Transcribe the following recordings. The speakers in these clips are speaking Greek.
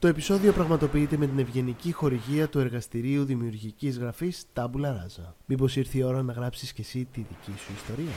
Το επεισόδιο πραγματοποιείται με την ευγενική χορηγία του εργαστηρίου δημιουργικής γραφής Tabula Rasa. Μήπως ήρθε η ώρα να γράψεις και εσύ τη δική σου ιστορία;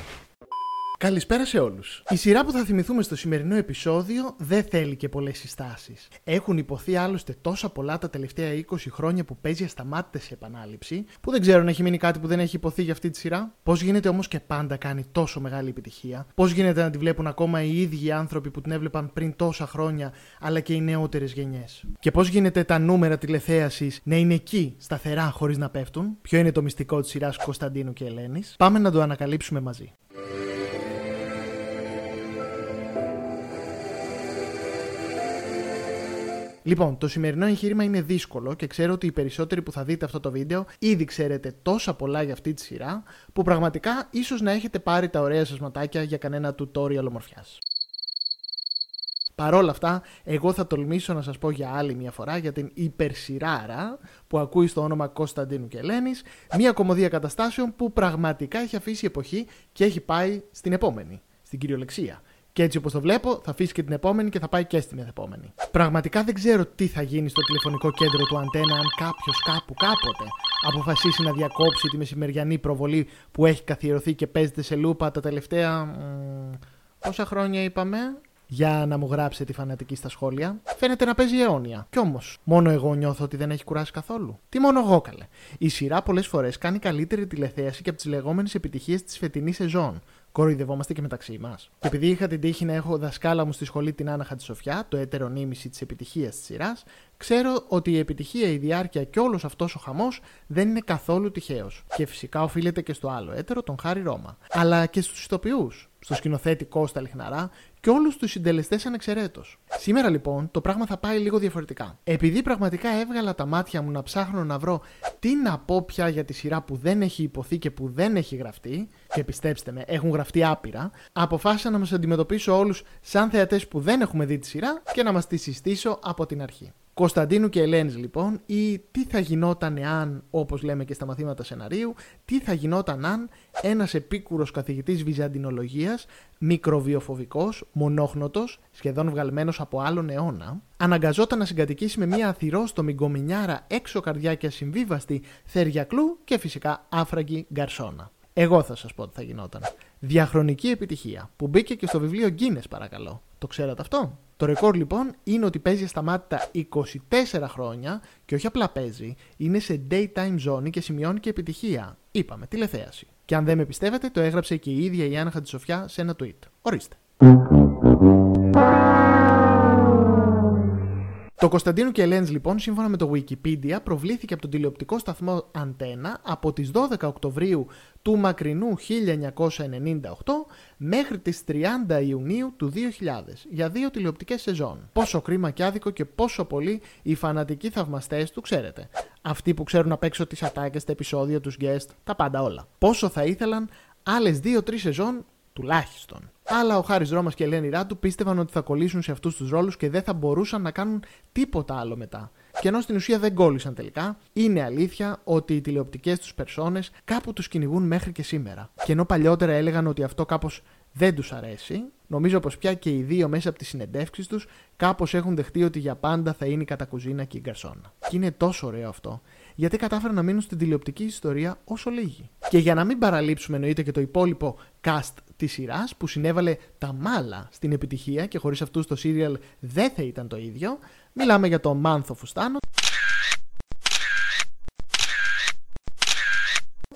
Καλησπέρα σε όλους. Η σειρά που θα θυμηθούμε στο σημερινό επεισόδιο δεν θέλει και πολλές συστάσεις. Έχουν υποθεί άλλωστε τόσα πολλά τα τελευταία 20 χρόνια που παίζει ασταμάτητε σε επανάληψη, που δεν ξέρω αν έχει μείνει κάτι που δεν έχει υποθεί για αυτή τη σειρά. Πώς γίνεται όμως και πάντα κάνει τόσο μεγάλη επιτυχία. Πώς γίνεται να τη βλέπουν ακόμα οι ίδιοι άνθρωποι που την έβλεπαν πριν τόσα χρόνια, αλλά και οι νεότερες γενιές. Και πώς γίνεται τα νούμερα τηλεθέασης να είναι εκεί, σταθερά, χωρίς να πέφτουν. Ποιο είναι το μυστικό της σειράς Κωνσταντίνου και Ελένης. Πάμε να το ανακαλύψουμε μαζί. Λοιπόν, το σημερινό εγχείρημα είναι δύσκολο και ξέρω ότι οι περισσότεροι που θα δείτε αυτό το βίντεο ήδη ξέρετε τόσα πολλά για αυτή τη σειρά που πραγματικά ίσως να έχετε πάρει τα ωραία σας ματάκια για κανένα tutorial ομορφιάς. Παρ' όλα αυτά, εγώ θα τολμήσω να σας πω για άλλη μια φορά για την υπερσυράρα που ακούει στο όνομα Κωνσταντίνου και Ελένης, μια κομμωδία καταστάσεων που πραγματικά έχει αφήσει εποχή και έχει πάει στην επόμενη, στην κυριολεξία. Και έτσι όπως το βλέπω, θα αφήσει και την επόμενη και θα πάει και στην επόμενη. Πραγματικά δεν ξέρω τι θα γίνει στο τηλεφωνικό κέντρο του Αντένα αν κάποιος κάπου κάποτε αποφασίσει να διακόψει τη μεσημεριανή προβολή που έχει καθιερωθεί και παίζεται σε λούπα τα τελευταία. Μ, πόσα χρόνια είπαμε, για να μου γράψετε τη φανατική στα σχόλια. Φαίνεται να παίζει αιώνια. Κι όμως, μόνο εγώ νιώθω ότι δεν έχει κουράσει καθόλου. Τι μόνο εγώ καλέ. Η σειρά πολλές φορές κάνει καλύτερη τηλεθέαση και από τις λεγόμενες επιτυχίες της φετινής σεζόν κοροϊδευόμαστε και μεταξύ μας. Και επειδή είχα την τύχη να έχω δασκάλα μου στη σχολή την Άννα Χατζησοφιά, το έτερο νήμιση της επιτυχίας της σειράς, ξέρω ότι η επιτυχία, η διάρκεια και όλος αυτός ο χαμός δεν είναι καθόλου τυχαίος. Και φυσικά οφείλεται και στο άλλο έτερο, τον Χάρη Ρώμα. Αλλά και στους ηθοποιούς, στο σκηνοθέτη Κώστα Λιχναρά και όλους τους συντελεστές ανεξαιρέτως. Σήμερα λοιπόν το πράγμα θα πάει λίγο διαφορετικά. Επειδή πραγματικά έβγαλα τα μάτια μου να ψάχνω να βρω τι να πω πια για τη σειρά που δεν έχει υποθεί και που δεν έχει γραφτεί, και πιστέψτε με, έχουν γραφτεί άπειρα, αποφάσισα να μας αντιμετωπίσω όλους σαν θεατές που δεν έχουμε δει τη σειρά και να μας τη συστήσω από την αρχή. Κωνσταντίνου και Ελένης λοιπόν ή τι θα γινόταν αν, όπως λέμε και στα μαθήματα σεναρίου, τι θα γινόταν αν ένας επίκουρος καθηγητής βυζαντινολογίας, μικροβιοφοβικός, μονόχνοτος, σχεδόν βγαλμένος από άλλον αιώνα, αναγκαζόταν να συγκατοικήσει με μια αθυρόστομη γκομινιάρα έξω καρδιά και ασυμβίβαστη θεριακλού και φυσικά άφραγγη γκαρσόνα. Εγώ θα σας πω τι θα γινόταν. Διαχρονική επιτυχία που μπήκε και στο βιβλίο Guinness παρακαλώ. Το ξέρατε αυτό; Το ρεκόρ λοιπόν είναι ότι παίζει σταμάτητα 24 χρόνια και όχι απλά παίζει, είναι σε daytime zone και σημειώνει και επιτυχία. Είπαμε, τηλεθέαση. Και αν δεν με πιστεύετε, το έγραψε και η ίδια η Άννα Χατζησοφιά σε ένα tweet. Ορίστε. Το Κωνσταντίνου και Ελένης λοιπόν, σύμφωνα με το Wikipedia, προβλήθηκε από τον τηλεοπτικό σταθμό Αντένα από τις 12 Οκτωβρίου του μακρινού 1998 μέχρι τις 30 Ιουνίου του 2000 για δύο τηλεοπτικές σεζόν. Πόσο κρίμα και άδικο και πόσο πολύ οι φανατικοί θαυμαστές του ξέρετε. Αυτοί που ξέρουν απ' έξω τις ατάκες, τα επεισόδια, τους guest, τα πάντα όλα. Πόσο θα ήθελαν άλλες 2-3 σεζόν τουλάχιστον. Αλλά ο Χάρη Ρώμας και η Ελένη Ράντου πίστευαν ότι θα κολλήσουν σε αυτούς τους ρόλους και δεν θα μπορούσαν να κάνουν τίποτα άλλο μετά. Και ενώ στην ουσία δεν κόλλησαν τελικά, είναι αλήθεια ότι οι τηλεοπτικές τους περσόνες κάπου τους κυνηγούν μέχρι και σήμερα. Και ενώ παλιότερα έλεγαν ότι αυτό κάπως δεν τους αρέσει, νομίζω πως πια και οι δύο μέσα από τις συνεντεύξεις τους κάπως έχουν δεχτεί ότι για πάντα θα είναι η κατακουζίνα και η γκαρσόνα. Και είναι τόσο ωραίο αυτό, γιατί κατάφεραν να μείνουν στην τηλεοπτική ιστορία όσο λίγοι. Και για να μην παραλείψουμε εννοείται και το υπόλοιπο cast της σειράς που συνέβαλε τα μάλα στην επιτυχία και χωρίς αυτούς το serial δεν θα ήταν το ίδιο, μιλάμε για το Μάνθο Φουστάνο.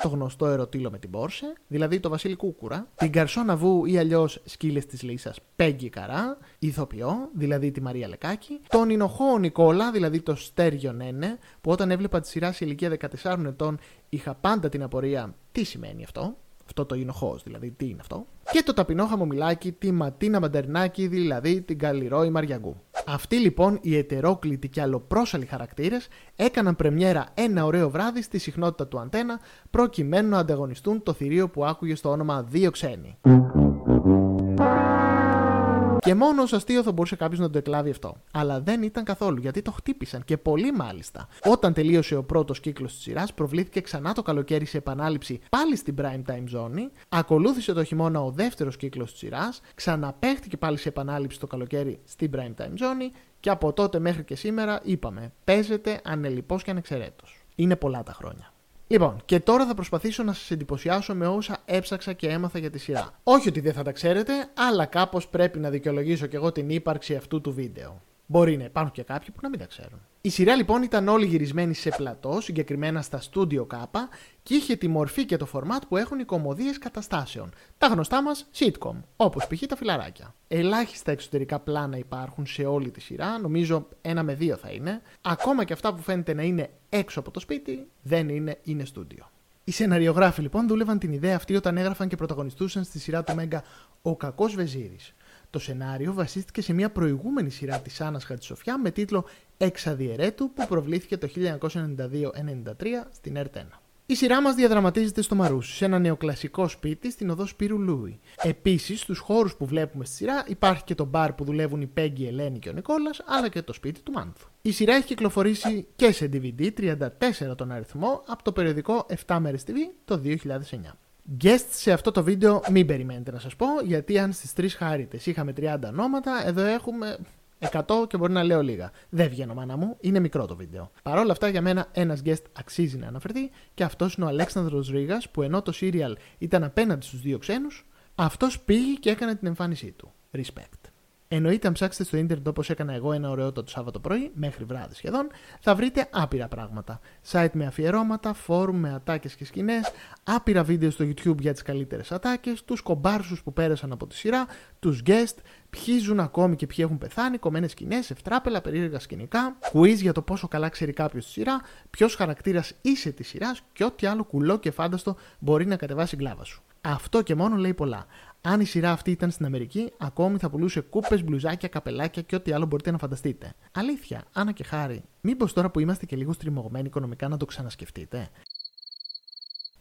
Το γνωστό ερωτήλο με την Πόρσε, δηλαδή το Βασίλη Κούκουρα, την Καρσόνα Βου ή αλλιώς σκύλες της Λύσα Πέγγι Καρά, ηθοποιό, δηλαδή τη Μαρία Λεκάκη, τον Ινοχό Νικόλα, δηλαδή το Στέργιο Νένε, που όταν έβλεπα τη σειρά σε ηλικία 14 ετών είχα πάντα την απορία τι σημαίνει αυτό, αυτό το Ινοχός, δηλαδή τι είναι αυτό, και το ταπεινό χαμομηλάκι, τη Ματίνα Μαντερνάκη, δηλαδή την Καλλιρόη Μαριαγκού. Αυτοί λοιπόν οι ετερόκλητοι και αλλοπρόσαλοι χαρακτήρες έκαναν πρεμιέρα ένα ωραίο βράδυ στη συχνότητα του αντένα προκειμένου να ανταγωνιστούν το θηρίο που άκουγε στο όνομα Δύο Ξένοι. Και μόνο ω αστείο θα μπορούσε κάποιος να το εκλάβει αυτό. Αλλά δεν ήταν καθόλου, γιατί το χτύπησαν και πολύ μάλιστα. Όταν τελείωσε ο πρώτος κύκλος της σειράς, προβλήθηκε ξανά το καλοκαίρι σε επανάληψη πάλι στην prime time ζώνη. Ακολούθησε το χειμώνα ο δεύτερος κύκλος της σειράς, ξαναπέχτηκε πάλι σε επανάληψη το καλοκαίρι στην prime time ζώνη και από τότε μέχρι και σήμερα είπαμε, παίζεται ανελειπώς και ανεξαιρέτως. Είναι πολλά τα χρόνια. Λοιπόν, και τώρα θα προσπαθήσω να σας εντυπωσιάσω με όσα έψαξα και έμαθα για τη σειρά. Όχι ότι δεν θα τα ξέρετε, αλλά κάπως πρέπει να δικαιολογήσω και εγώ την ύπαρξη αυτού του βίντεο. Μπορεί να υπάρχουν και κάποιοι που να μην τα ξέρουν. Η σειρά λοιπόν ήταν όλη γυρισμένη σε πλατό, συγκεκριμένα στα Studio K και είχε τη μορφή και το φορμάτ που έχουν οι κομμωδίες καταστάσεων. Τα γνωστά μας sitcom, όπως π.χ. τα φιλαράκια. Ελάχιστα εξωτερικά πλάνα υπάρχουν σε όλη τη σειρά, νομίζω ένα με δύο θα είναι. Ακόμα και αυτά που φαίνεται να είναι έξω από το σπίτι, δεν είναι, είναι στούντιο. Οι σεναριογράφοι λοιπόν δούλευαν την ιδέα αυτή όταν έγραφαν και πρωταγωνιστούσαν στη σειρά του Μέγκα Ο Κακός Βεζίρης. Το σενάριο βασίστηκε σε μια προηγούμενη σειρά της Άννας Χατζησοφιά με τίτλο Εξαδιαιρέτου που προβλήθηκε το 1992-93 στην ΕΡΤ1. Η σειρά μας διαδραματίζεται στο Μαρούσι, σε ένα νεοκλασικό σπίτι στην οδό Σπύρου Λούι. Επίσης, στους χώρους που βλέπουμε στη σειρά υπάρχει και το μπαρ που δουλεύουν η Πέγγι, η Ελένη και ο Νικόλας, αλλά και το σπίτι του Μάνθου. Η σειρά έχει κυκλοφορήσει και σε DVD 34 τον αριθμό από το περιοδικό 7 μέρες TV το 2009. Guests σε αυτό το βίντεο μην περιμένετε να σας πω, γιατί αν στις τρεις χάριτες είχαμε 30 ονόματα, εδώ έχουμε 100 και μπορεί να λέω λίγα. Δεν βγαίνω μάνα μου, είναι μικρό το βίντεο. Παρ' όλα αυτά για μένα ένας guest αξίζει να αναφερθεί και αυτός είναι ο Αλέξανδρος Ρήγας που ενώ το serial ήταν απέναντι στους δύο ξένους, αυτός πήγε και έκανε την εμφάνισή του. Respect. Εννοείται, αν ψάξετε στο ίντερνετ όπως έκανα εγώ ένα ωραίο το Σάββατο πρωί, μέχρι βράδυ σχεδόν, θα βρείτε άπειρα πράγματα. Site με αφιερώματα, φόρουμ με ατάκες και σκηνές, άπειρα βίντεο στο YouTube για τις καλύτερες ατάκες, τους κομπάρσους που πέρασαν από τη σειρά, τους guest, ποιοι ζουν ακόμη και ποιοι έχουν πεθάνει, κομμένες σκηνές, ευτράπελα, περίεργα σκηνικά, quiz για το πόσο καλά ξέρει κάποιος τη σειρά, ποιος χαρακτήρας είσαι της σειράς και ό,τι άλλο κουλό και φάνταστο μπορεί να κατεβάσει γκλάβα σου. Αυτό και μόνο λέει πολλά. Αν η σειρά αυτή ήταν στην Αμερική, ακόμη θα πουλούσε κούπες, μπλουζάκια, καπελάκια και ό,τι άλλο μπορείτε να φανταστείτε. Αλήθεια, Άννα και Χάρη, μήπως τώρα που είμαστε και λίγο στριμωγμένοι οικονομικά να το ξανασκεφτείτε;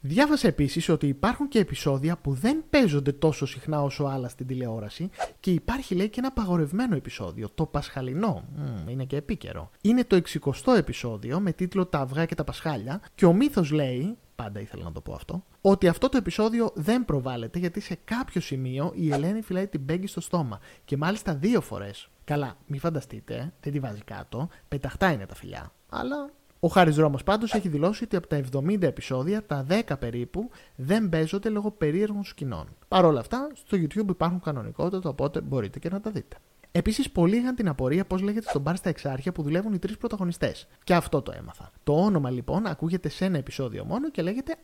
Διάβασα επίσης ότι υπάρχουν και επεισόδια που δεν παίζονται τόσο συχνά όσο άλλα στην τηλεόραση και υπάρχει λέει και ένα απαγορευμένο επεισόδιο, το Πασχαλινό. Μ, είναι και επίκαιρο. Είναι το 60ο επεισόδιο με τίτλο Τα αυγά και τα Πασχάλια και ο μύθος λέει πάντα ήθελα να το πω αυτό, ότι αυτό το επεισόδιο δεν προβάλλεται γιατί σε κάποιο σημείο η Ελένη φυλάει την Πέγγι στο στόμα και μάλιστα δύο φορές. Καλά, μην φανταστείτε, δεν τη βάζει κάτω, πεταχτά είναι τα φιλιά. Αλλά ο Χάρης Δρόμος πάντως έχει δηλώσει ότι από τα 70 επεισόδια, τα 10 περίπου δεν παίζονται λόγω περίεργων σκηνών. Παρ' όλα αυτά, στο YouTube υπάρχουν κανονικότητα, οπότε μπορείτε και να τα δείτε. Επίσης, πολλοί είχαν την απορία πώς λέγεται στον μπαρ στα εξάρχεια που δουλεύουν οι τρεις πρωταγωνιστές. Και αυτό το έμαθα. Το όνομα λοιπόν ακούγεται σε ένα επεισόδιο μόνο και λέγεται.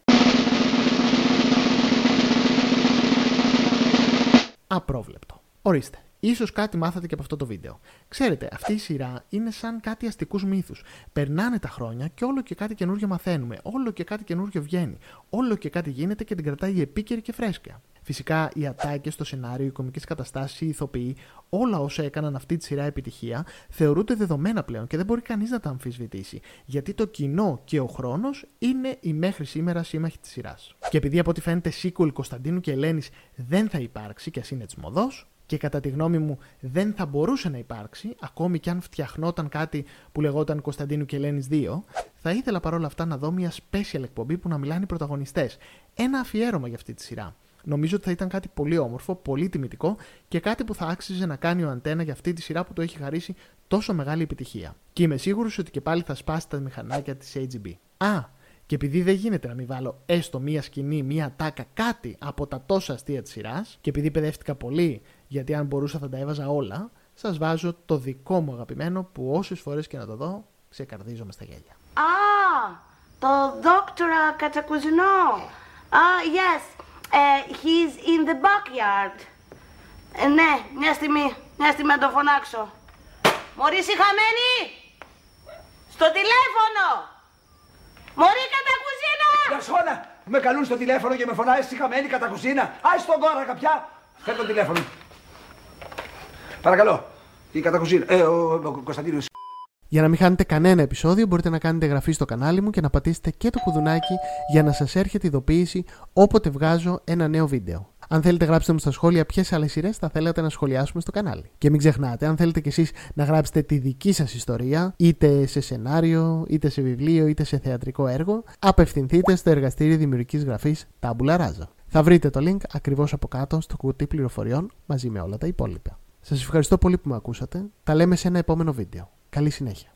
Απρόβλεπτο. Ορίστε. Ίσως κάτι μάθατε και από αυτό το βίντεο. Ξέρετε, αυτή η σειρά είναι σαν κάτι αστικούς μύθους. Περνάνε τα χρόνια και όλο και κάτι καινούριο μαθαίνουμε. Όλο και κάτι καινούριο βγαίνει. Όλο και κάτι γίνεται και την κρατάει επίκαιρη και φρέσκια. Φυσικά οι ατάκε, το σενάριο, οι κομικές καταστάσεις, οι ηθοποιοί, όλα όσα έκαναν αυτή τη σειρά επιτυχία θεωρούνται δεδομένα πλέον και δεν μπορεί κανείς να τα αμφισβητήσει. Γιατί το κοινό και ο χρόνος είναι η μέχρι σήμερα σύμμαχοι της σειράς. Και επειδή από ό,τι φαίνεται sequel Κωνσταντίνου και Ελένης δεν θα υπάρξει, και ας είναι τσμοδό, και κατά τη γνώμη μου δεν θα μπορούσε να υπάρξει, ακόμη και αν φτιαχνόταν κάτι που λεγόταν Κωνσταντίνου και Ελένης 2, θα ήθελα παρόλα αυτά να δω μια special εκπομπή που να μιλάνε οι πρωταγωνιστές. Ένα αφιέρωμα για αυτή τη σειρά. Νομίζω ότι θα ήταν κάτι πολύ όμορφο, πολύ τιμητικό και κάτι που θα άξιζε να κάνει ο Αντένα για αυτή τη σειρά που το έχει χαρίσει τόσο μεγάλη επιτυχία. Και είμαι σίγουρος ότι και πάλι θα σπάσει τα μηχανάκια της AGB. Α, και επειδή δεν γίνεται να μην βάλω έστω μία σκηνή, μία τάκα, κάτι από τα τόσα αστεία της σειράς, και επειδή παιδεύτηκα πολύ, γιατί αν μπορούσα θα τα έβαζα όλα, σας βάζω το δικό μου αγαπημένο που όσες φορές και να το δω, ξεκαρδίζομαι στα γέλια. Α, το δόκτωρα Κατσακουζινό. Α, yes. Uh, he's in the backyard. Ε, ναι, μια στιγμή, μια στιγμή να το φωνάξω. Μωρή χαμένη! Στο τηλέφωνο! Μωρή κατά κουζίνα! Γαρσόνα, με καλούν στο τηλέφωνο και με φωνάει χαμένη κατά κουζίνα. Άι στον κόρα καπιά. Φέρ το τηλέφωνο. Παρακαλώ. Η κατακουζίνα. Ε, ο, ο, ο Κωνσταντίνος. Για να μην χάνετε κανένα επεισόδιο μπορείτε να κάνετε εγγραφή στο κανάλι μου και να πατήσετε και το κουδουνάκι για να σας έρχεται ειδοποίηση όποτε βγάζω ένα νέο βίντεο. Αν θέλετε, γράψτε μου στα σχόλια ποιες άλλες σειρές θα θέλατε να σχολιάσουμε στο κανάλι. Και μην ξεχνάτε, αν θέλετε κι εσείς να γράψετε τη δική σας ιστορία, είτε σε σενάριο, είτε σε βιβλίο, είτε σε θεατρικό έργο, απευθυνθείτε στο εργαστήριο δημιουργικής γραφής Tabula Rasa. Θα βρείτε το link ακριβώς από κάτω στο κουτί πληροφοριών μαζί με όλα τα υπόλοιπα. Σας ευχαριστώ πολύ που με ακούσατε. Τα λέμε σε ένα επόμενο βίντεο. Καλή συνέχεια.